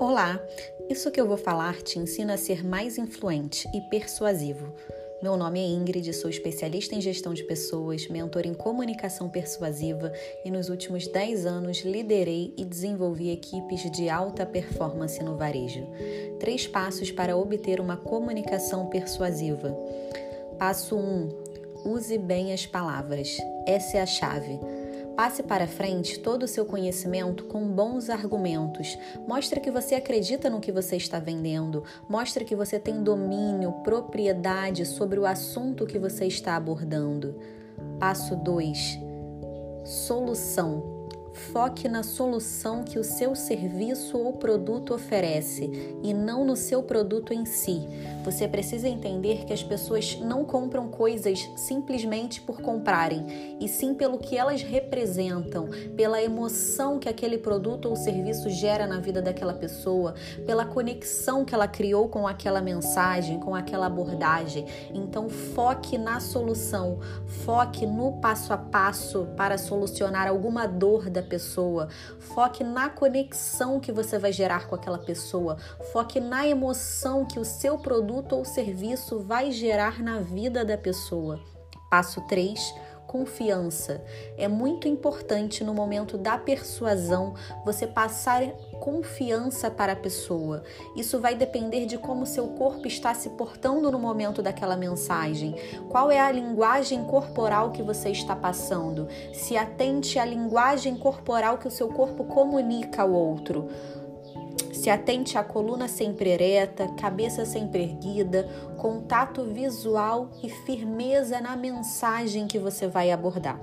Olá! Isso que eu vou falar te ensina a ser mais influente e persuasivo. Meu nome é Ingrid, sou especialista em gestão de pessoas, mentor em comunicação persuasiva e nos últimos 10 anos liderei e desenvolvi equipes de alta performance no varejo. Três passos para obter uma comunicação persuasiva. Passo 1: use bem as palavras. Essa é a chave. Passe para frente todo o seu conhecimento com bons argumentos. Mostre que você acredita no que você está vendendo. Mostre que você tem domínio, propriedade sobre o assunto que você está abordando. Passo 2. Solução. Foque na solução que o seu serviço ou produto oferece e não no seu produto em si. Você precisa entender que as pessoas não compram coisas simplesmente por comprarem, e sim pelo que elas representam, pela emoção que aquele produto ou serviço gera na vida daquela pessoa, pela conexão que ela criou com aquela mensagem, com aquela abordagem. Então, foque na solução, foque no passo a passo para solucionar alguma dor da pessoa, foque na conexão que você vai gerar com aquela pessoa, foque na emoção que o seu produto ou serviço vai gerar na vida da pessoa. Passo 3 confiança. É muito importante no momento da persuasão você passar confiança para a pessoa. Isso vai depender de como seu corpo está se portando no momento daquela mensagem. Qual é a linguagem corporal que você está passando? Se atente à linguagem corporal que o seu corpo comunica ao outro. Se atente à coluna sempre ereta, cabeça sempre erguida, contato visual e firmeza na mensagem que você vai abordar.